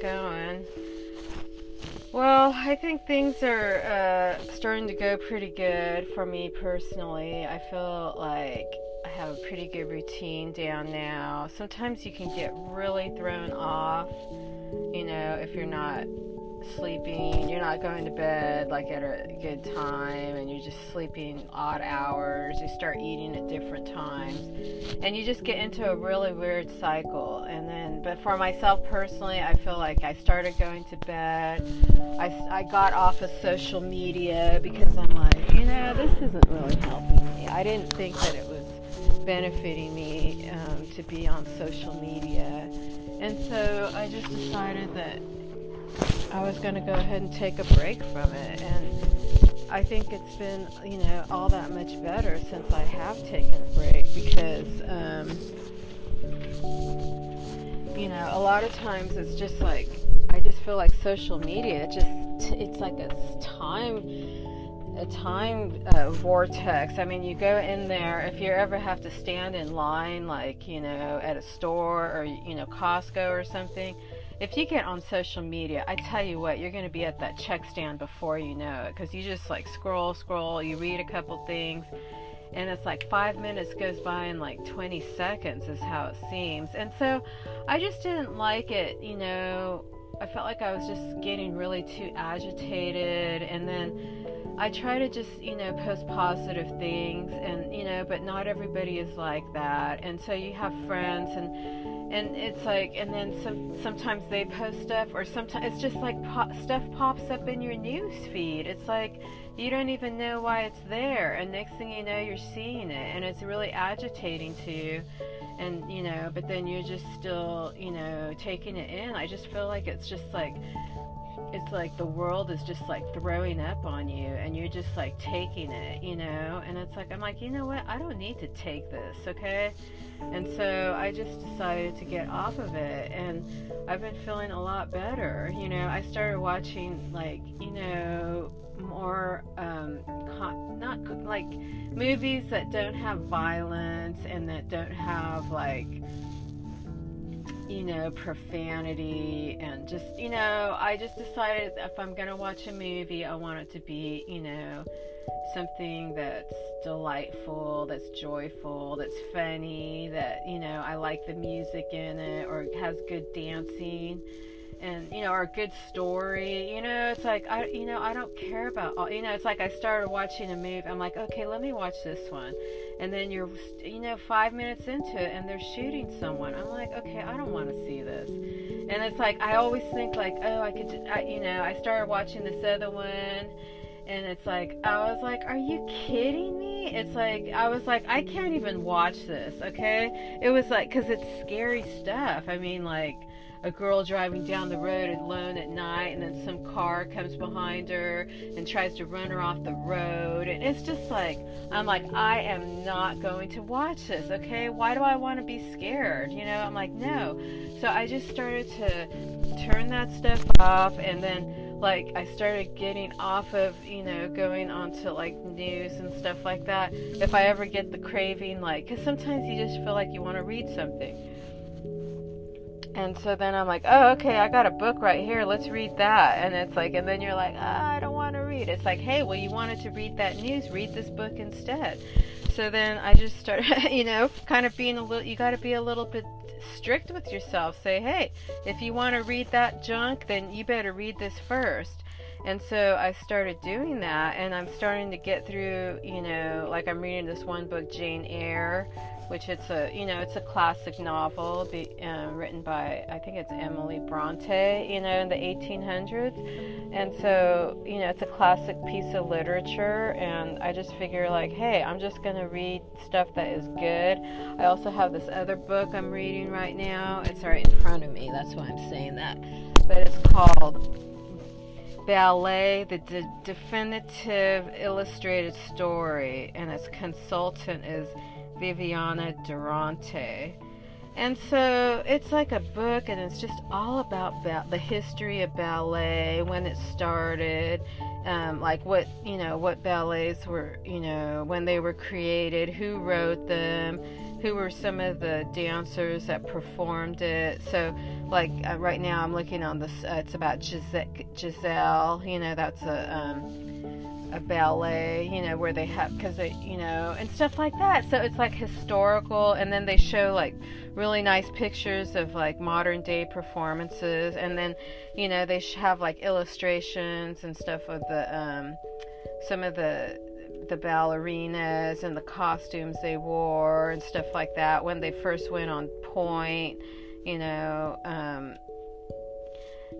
going? Well, I think things are uh, starting to go pretty good for me personally. I feel like I have a pretty good routine down now. Sometimes you can get really thrown off, you know, if you're not sleeping, you're not going to bed like at a good time, and you're just sleeping odd hours. You start eating at different times, and you just get into a really weird cycle. And then, but for myself personally, I feel like I started going to bed. I, I got off of social media because I'm like, you know, this isn't really helping me. I didn't think that it was benefiting me um, to be on social media. And so I just decided that I was going to go ahead and take a break from it. And I think it's been, you know, all that much better since I have taken a break because, um, you know, a lot of times it's just like, I just feel like social media, just, it's like a time a time uh, vortex. I mean, you go in there if you ever have to stand in line, like you know, at a store or you know, Costco or something if you get on social media, I tell you what, you're going to be at that check stand before you know it because you just like scroll, scroll, you read a couple things, and it's like five minutes goes by in like 20 seconds, is how it seems. And so I just didn't like it, you know. I felt like I was just getting really too agitated, and then I try to just, you know, post positive things, and you know, but not everybody is like that. And so you have friends and and it's like and then some sometimes they post stuff or sometimes it's just like stuff pops up in your news feed. It's like you don't even know why it's there. And next thing you know you're seeing it. And it's really agitating to you. And you know but then you're just still you know taking it in. I just feel like it's just like it's like the world is just like throwing up on you and you're just like taking it, you know? And it's like, I'm like, you know what? I don't need to take this, okay? And so I just decided to get off of it and I've been feeling a lot better. You know, I started watching like, you know, more um con- not like movies that don't have violence and that don't have like you know, profanity and just, you know, I just decided if I'm going to watch a movie, I want it to be, you know, something that's delightful, that's joyful, that's funny, that, you know, I like the music in it or has good dancing and you know a good story you know it's like i you know i don't care about all you know it's like i started watching a movie i'm like okay let me watch this one. And then you're you know five minutes into it and they're shooting someone i'm like okay i don't want to see this. And it's like i always think like oh i could I, you know i started watching this other one. And it's like i was like are you kidding me? It's like i was like i can't even watch this okay? It was like because it's scary stuff i mean like a girl driving down the road alone at night and then some car comes behind her and tries to run her off the road and it's just like i'm like i am not going to watch this okay why do i want to be scared you know i'm like no so i just started to turn that stuff off and then like I started getting off of, you know, going onto like news and stuff like that. If I ever get the craving, like, because sometimes you just feel like you want to read something. And so then I'm like, oh, okay, I got a book right here. Let's read that. And it's like, and then you're like, oh, I don't want to read. It's like, hey, well, you wanted to read that news. Read this book instead. So then I just started, you know, kind of being a little, you got to be a little bit strict with yourself. Say, hey, if you want to read that junk, then you better read this first. And so I started doing that, and I'm starting to get through, you know, like I'm reading this one book, Jane Eyre which it's a you know it's a classic novel be, uh, written by I think it's Emily Bronte you know in the 1800s and so you know it's a classic piece of literature and I just figure like hey I'm just gonna read stuff that is good. I also have this other book I'm reading right now. It's right in front of me that's why I'm saying that. But it's called Ballet, the de- definitive illustrated story, and its consultant is Viviana Durante. and so it's like a book and it's just all about ba- the history of ballet when it started um, like what you know what ballets were you know when they were created who wrote them who were some of the dancers that performed it so like uh, right now i'm looking on this uh, it's about giselle, giselle you know that's a um, a ballet, you know, where they have because they, you know, and stuff like that. So it's like historical, and then they show like really nice pictures of like modern day performances, and then, you know, they have like illustrations and stuff of the um, some of the the ballerinas and the costumes they wore and stuff like that when they first went on pointe, you know. Um,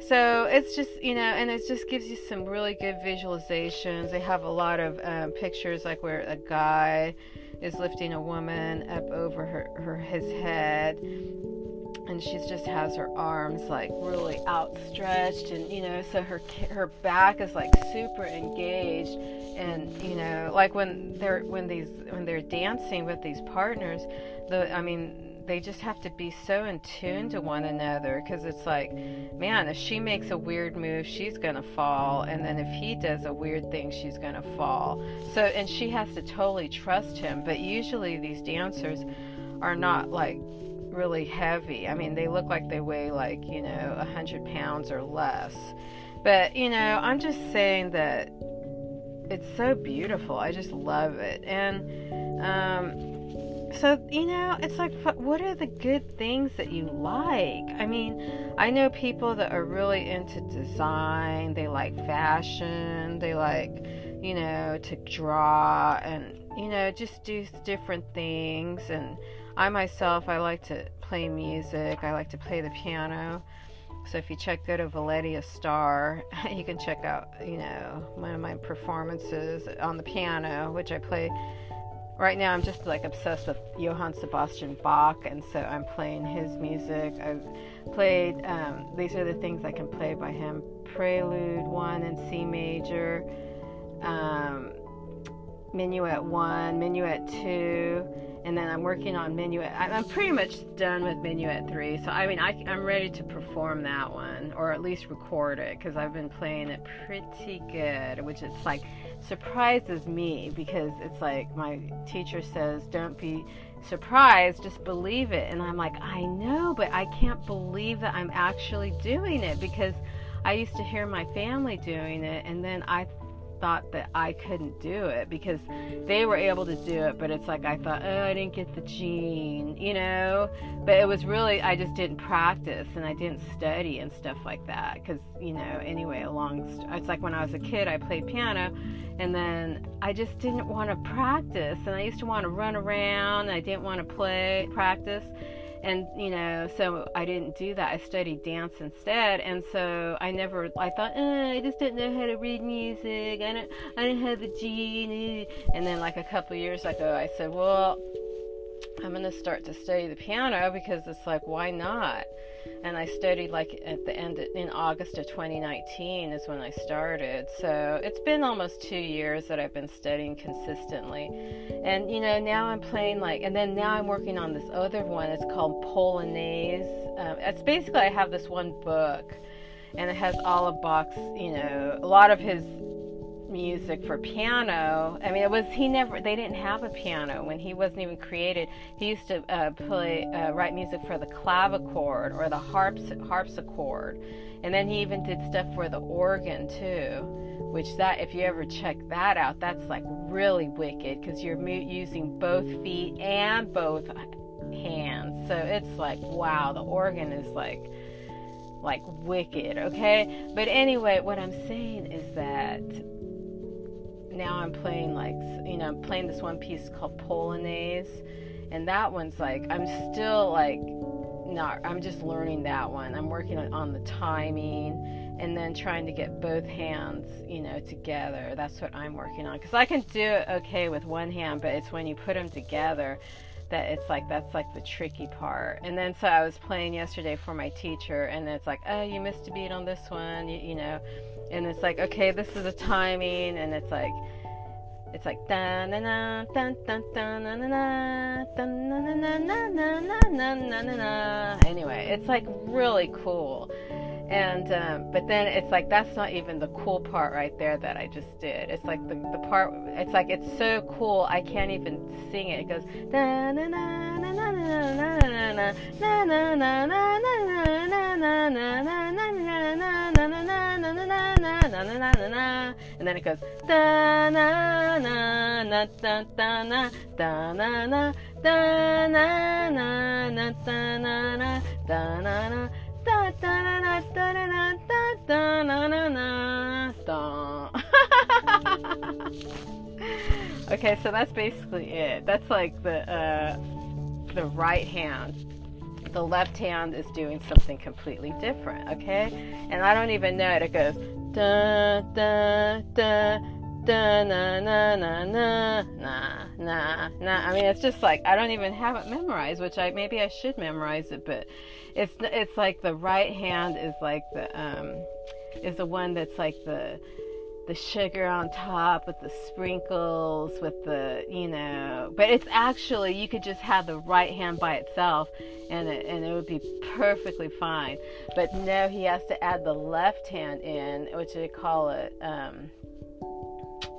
so it's just you know and it just gives you some really good visualizations. They have a lot of um, pictures like where a guy is lifting a woman up over her, her his head and she just has her arms like really outstretched and you know so her her back is like super engaged. And you know like when they're when these when they're dancing with these partners the i mean they just have to be so in tune to one another because it's like, man, if she makes a weird move, she's gonna fall, and then if he does a weird thing, she's gonna fall. So, and she has to totally trust him. But usually these dancers are not like really heavy. I mean, they look like they weigh like you know a hundred pounds or less. But you know, I'm just saying that it's so beautiful. I just love it, and um, so you know it's like what are the good things that you like? I mean i know people that are really into design they like fashion they like you know to draw and you know just do different things. And i myself i like to play music i like to play the piano. So if you check go to Valeria Star, you can check out, you know, one of my performances on the piano, which I play right now I'm just like obsessed with Johann Sebastian Bach, and so I'm playing his music. I've played, um, these are the things I can play by him Prelude 1 in C major, um, Minuet 1, Minuet 2, and then I'm working on Minuet. I'm pretty much done with Minuet 3, so I mean, I, I'm ready to perform that one, or at least record it, because I've been playing it pretty good, which it's like surprises me because it's like my teacher says, don't be surprised, just believe it. And I'm like, I know, but I can't believe that I'm actually doing it because I used to hear my family doing it, and then I thought that I couldn't do it because they were able to do it, but it's like I thought, oh, I didn't get the gene, you know? But it was really, I just didn't practice and I didn't study and stuff like that because, you know, anyway, along, it's like when I was a kid, I played piano and then I just didn't want to practice and I used to want to run around and I didn't want to play, practice and you know so i didn't do that. I studied dance instead. And so i never i thought eh, i just didn't know how to read music. I don't i didn't have the gene. And then like a couple years ago i said well i'm going to start to study the piano because it's like why not and I studied like at the end of, in August of 2019 is when I started. So it's been almost two years that I've been studying consistently, and you know now I'm playing like, and then now I'm working on this other one. It's called Polonaise. Um, it's basically I have this one book, and it has all of Bach's, you know, a lot of his music for piano. I mean, it was he never. They didn't have a piano when he wasn't even created. He used to uh, play, uh, write music for the clavichord or the harps, harpsichord, and then he even did stuff for the organ too. Which that, if you ever check that out, that's like really wicked because you're using both feet and both hands. So it's like wow, the organ is like like wicked, okay? But anyway, what I'm saying is that now I'm playing like you know I'm playing this one piece called Polonaise, and that one's like I'm still like not I'm just learning that one. I'm working on the timing and then trying to get both hands you know together. That's what I'm working on because I can do it okay with one hand, but it's when you put them together that it's like that's like the tricky part. And then so I was playing yesterday for my teacher, and it's like, oh, you missed a beat on this one, you, you know and it's like okay this is the timing and it's like it's like da na na dun dun dun na na na dun na na na na na na na na na. Anyway, it's like really cool. And um, but then it's like that's not even the cool part right there that I just did. It's like the the part. It's like it's so cool I can't even sing it. It goes na na na na na na na na na na na na na na na na and then it goes da na na na da da na da na na da na na na da na na da na na Okay, so that's basically it. That's like the uh, the right hand. The left hand is doing something completely different. Okay, and I don't even know it. It goes da da da da na na na na na na na. I mean, it's just like I don't even have it memorized, which I maybe I should memorize it, but it's it's like the right hand is like the um is the one that's like the the sugar on top with the sprinkles with the you know but it's actually you could just have the right hand by itself and it, and it would be perfectly fine but no he has to add the left hand in which they call it um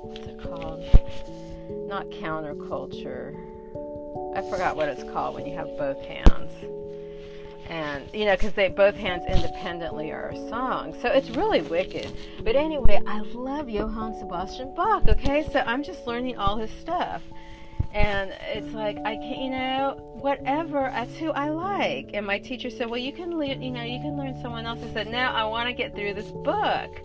what's it called? Not counterculture. I forgot what it's called when you have both hands. And you know because they both hands independently are a song. So it's really wicked. But anyway i love johann sebastian bach okay? So i'm just learning all his stuff. And it's like i can't you know whatever that's who i like. And my teacher said well you can learn you know you can learn someone else i said no i want to get through this book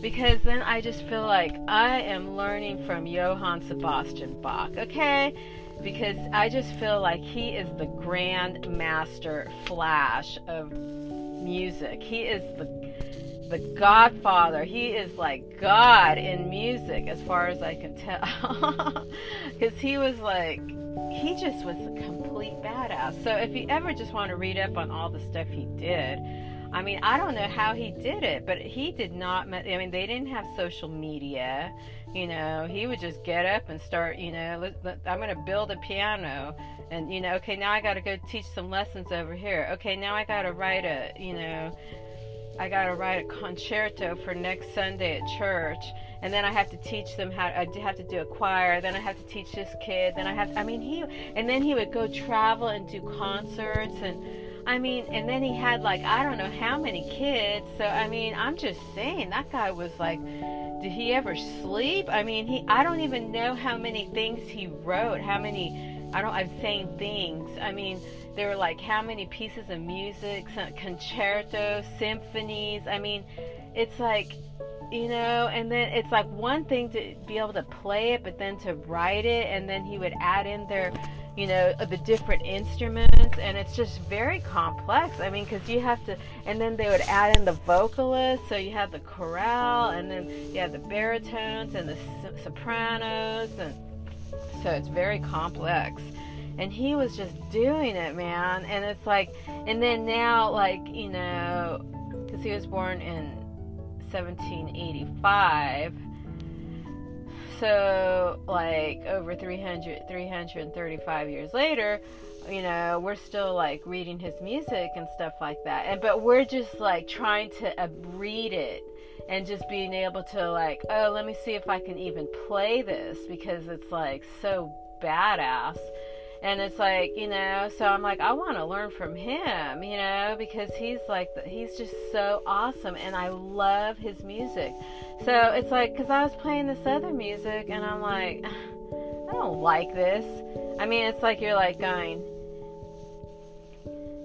because then i just feel like i am learning from johann sebastian bach okay because I just feel like he is the grand master flash of music. He is the the godfather. He is like God in music as far as I can tell. Cuz he was like he just was a complete badass. So if you ever just want to read up on all the stuff he did, I mean, I don't know how he did it, but he did not. I mean, they didn't have social media. You know, he would just get up and start. You know, I'm going to build a piano, and you know, okay, now I got to go teach some lessons over here. Okay, now I got to write a. You know, I got to write a concerto for next Sunday at church, and then I have to teach them how. I have to do a choir. Then I have to teach this kid. Then I have. I mean, he. And then he would go travel and do concerts and I mean, and then he had like I don't know how many kids. So I mean, I'm just saying that guy was like did he ever sleep? I mean, he I don't even know how many things he wrote, how many I don't I'm saying things. I mean, there were like how many pieces of music, concertos, symphonies. I mean, it's like you know, and then it's like one thing to be able to play it, but then to write it, and then he would add in there you know the different instruments and it's just very complex. I mean because you have to and then they would add in the vocalists so you have the chorale and then you have the baritones and the sopranos and so it's very complex. And he was just doing it man. And it's like and then now like you know because he was born in 1785 so like over 300 335 years later you know we're still like reading his music and stuff like that. And but we're just like trying to read it and just being able to like oh let me see if i can even play this because it's like so badass. And it's like you know so i'm like i want to learn from him you know because he's like he's just so awesome and i love his music so it's like because i was playing this other music and i'm like i don't like this i mean it's like you're like going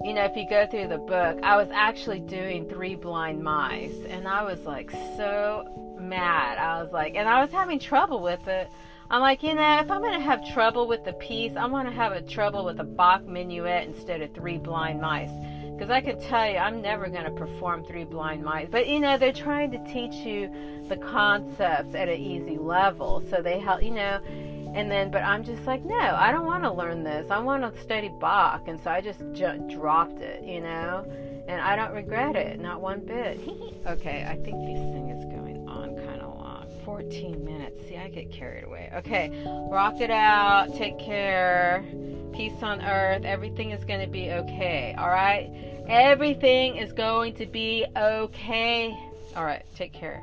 you know if you go through the book i was actually doing three blind mice and i was like so mad i was like and i was having trouble with it I'm like, you know, if I'm going to have trouble with the piece, I'm going to have a trouble with a Bach minuet instead of three blind mice. Because I can tell you, I'm never going to perform three blind mice. But, you know, they're trying to teach you the concepts at an easy level. So they help, you know, and then, but I'm just like, no, I don't want to learn this. I want to study Bach. And so I just j- dropped it, you know, and I don't regret it, not one bit. okay, I think this thing is going on kind of long. 14 minutes. See, I get carried away. Okay, rock it out. Take care. Peace on earth. Everything is going to be okay. All right? Everything is going to be okay. All right, take care.